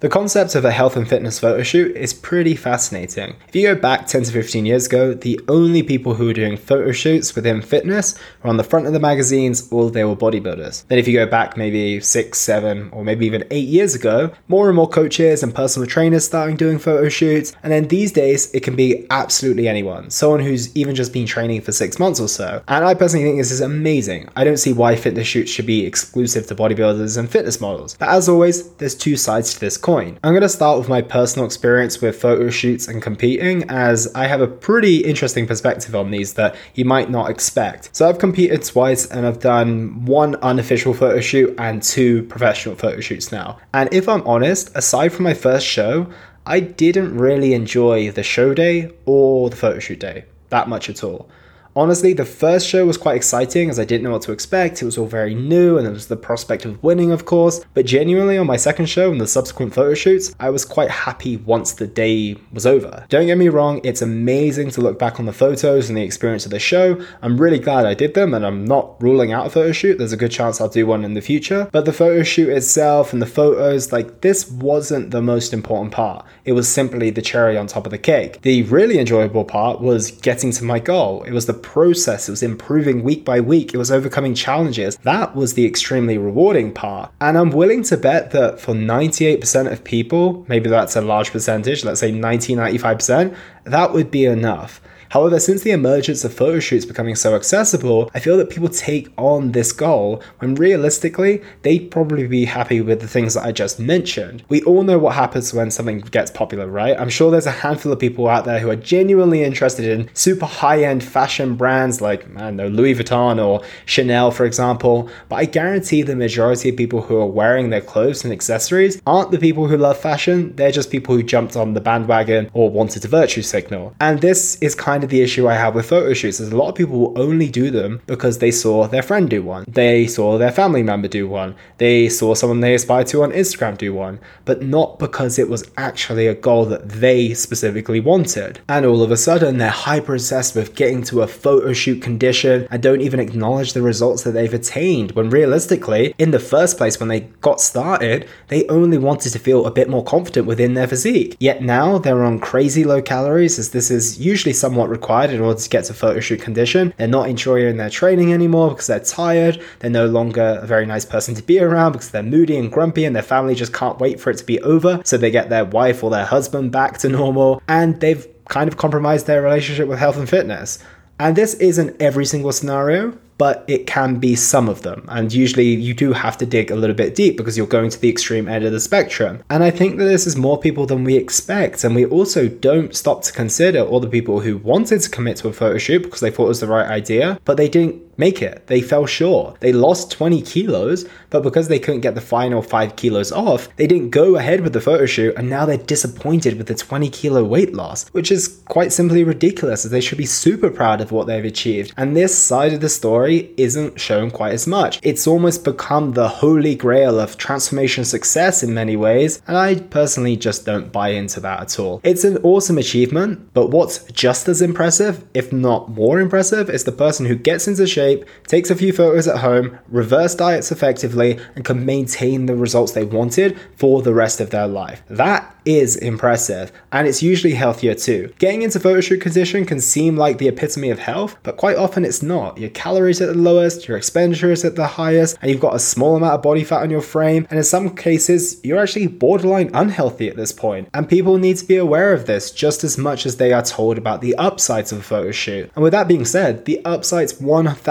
The concept of a health and fitness photo shoot is pretty fascinating. If you go back 10 to 15 years ago, the only people who were doing photo shoots within fitness were on the front of the magazines or they were bodybuilders. Then if you go back maybe 6, 7 or maybe even 8 years ago, more and more coaches and personal trainers starting doing photo shoots. And then these days it can be absolutely anyone. Someone who's even just been training for 6 months or so. And I personally think this is amazing. I don't see why fitness shoots should be exclusive to bodybuilders and fitness models. But as always, there's two sides to this coin. I'm going to start with my personal experience with photo shoots and competing, as I have a pretty interesting perspective on these that you might not expect. So, I've competed twice and I've done one unofficial photo shoot and two professional photo shoots now. And if I'm honest, aside from my first show, I didn't really enjoy the show day or the photo shoot day that much at all. Honestly, the first show was quite exciting as I didn't know what to expect. It was all very new and there was the prospect of winning, of course. But genuinely, on my second show and the subsequent photo shoots, I was quite happy once the day was over. Don't get me wrong, it's amazing to look back on the photos and the experience of the show. I'm really glad I did them and I'm not ruling out a photo shoot. There's a good chance I'll do one in the future. But the photo shoot itself and the photos, like, this wasn't the most important part. It was simply the cherry on top of the cake. The really enjoyable part was getting to my goal. It was the process. It was improving week by week. It was overcoming challenges. That was the extremely rewarding part. And I'm willing to bet that for 98% of people, maybe that's a large percentage, let's say 90, 95%, that would be enough. However, since the emergence of photo shoots becoming so accessible, I feel that people take on this goal when realistically, they'd probably be happy with the things that I just mentioned. We all know what happens when something gets popular, right? I'm sure there's a handful of people out there who are genuinely interested in super high end fashion brands like, I know, Louis Vuitton or Chanel, for example, but I guarantee the majority of people who are wearing their clothes and accessories aren't the people who love fashion, they're just people who jumped on the bandwagon or wanted to virtue signal. And this is kind kind of the issue I have with photo shoots is a lot of people will only do them because they saw their friend do one. They saw their family member do one. They saw someone they aspire to on Instagram do one, but not because it was actually a goal that they specifically wanted. And all of a sudden, they're hyper obsessed with getting to a photo shoot condition and don't even acknowledge the results that they've attained. When realistically, in the first place, when they got started, they only wanted to feel a bit more confident within their physique. Yet now they're on crazy low calories, as this is usually somewhat required in order to get to photo shoot condition. They're not enjoying their training anymore because they're tired. They're no longer a very nice person to be around because they're moody and grumpy and their family just can't wait for it to be over. So they get their wife or their husband back to normal and they've kind of compromised their relationship with health and fitness. And this isn't every single scenario, but it can be some of them. And usually you do have to dig a little bit deep because you're going to the extreme end of the spectrum. And I think that this is more people than we expect. And we also don't stop to consider all the people who wanted to commit to a photo shoot because they thought it was the right idea, but they didn't make it. They fell short. They lost 20 kilos, but because they couldn't get the final 5 kilos off, they didn't go ahead with the photo shoot and now they're disappointed with the 20 kilo weight loss, which is quite simply ridiculous as they should be super proud of what they've achieved. And this side of the story isn't shown quite as much. It's almost become the holy grail of transformation success in many ways, and I personally just don't buy into that at all. It's an awesome achievement, but what's just as impressive, if not more impressive, is the person who gets into shape, takes a few photos at home, reverse diets effectively, and can maintain the results they wanted for the rest of their life. That is impressive, and it's usually healthier too. Getting into photo shoot condition can seem like the epitome of health, but quite often it's not. Your calories at the lowest, your expenditure is at the highest, and you've got a small amount of body fat on your frame, and in some cases, you're actually borderline unhealthy at this point. And people need to be aware of this just as much as they are told about the upsides of a photo shoot. And with that being said, the upsides 1000%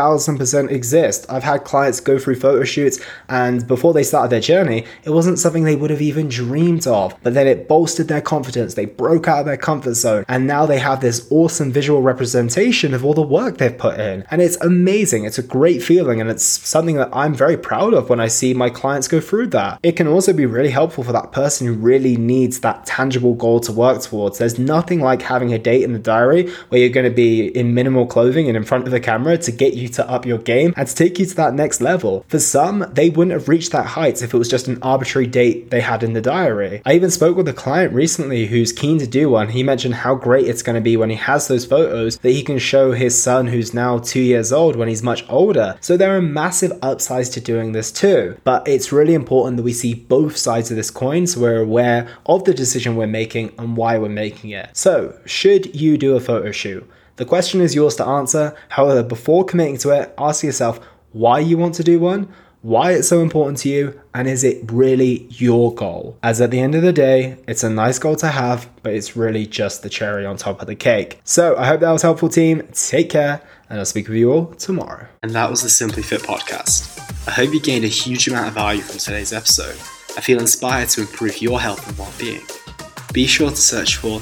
exist. I've had clients go through photo shoots, and before they started their journey, it wasn't something they would have even dreamed of, but then it bolstered their confidence, they broke out of their comfort zone, and now they have this awesome visual representation of all the work they've put in. And it's amazing. It's a great feeling, and it's something that I'm very proud of when I see my clients go through that. It can also be really helpful for that person who really needs that tangible goal to work towards. There's nothing like having a date in the diary where you're going to be in minimal clothing and in front of the camera to get you you to up your game and to take you to that next level. For some, they wouldn't have reached that height if it was just an arbitrary date they had in the diary. I even spoke with a client recently who's keen to do one. He mentioned how great it's going to be when he has those photos that he can show his son who's now two years old when he's much older. So there are massive upsides to doing this too. But it's really important that we see both sides of this coin so we're aware of the decision we're making and why we're making it. So, should you do a photo shoot? The question is yours to answer. However, before committing to it, ask yourself why you want to do one, why it's so important to you, and is it really your goal? As at the end of the day, it's a nice goal to have, but it's really just the cherry on top of the cake. So I hope that was helpful, team. Take care, and I'll speak with you all tomorrow. And that was the Simply Fit podcast. I hope you gained a huge amount of value from today's episode. I feel inspired to improve your health and well being. Be sure to search for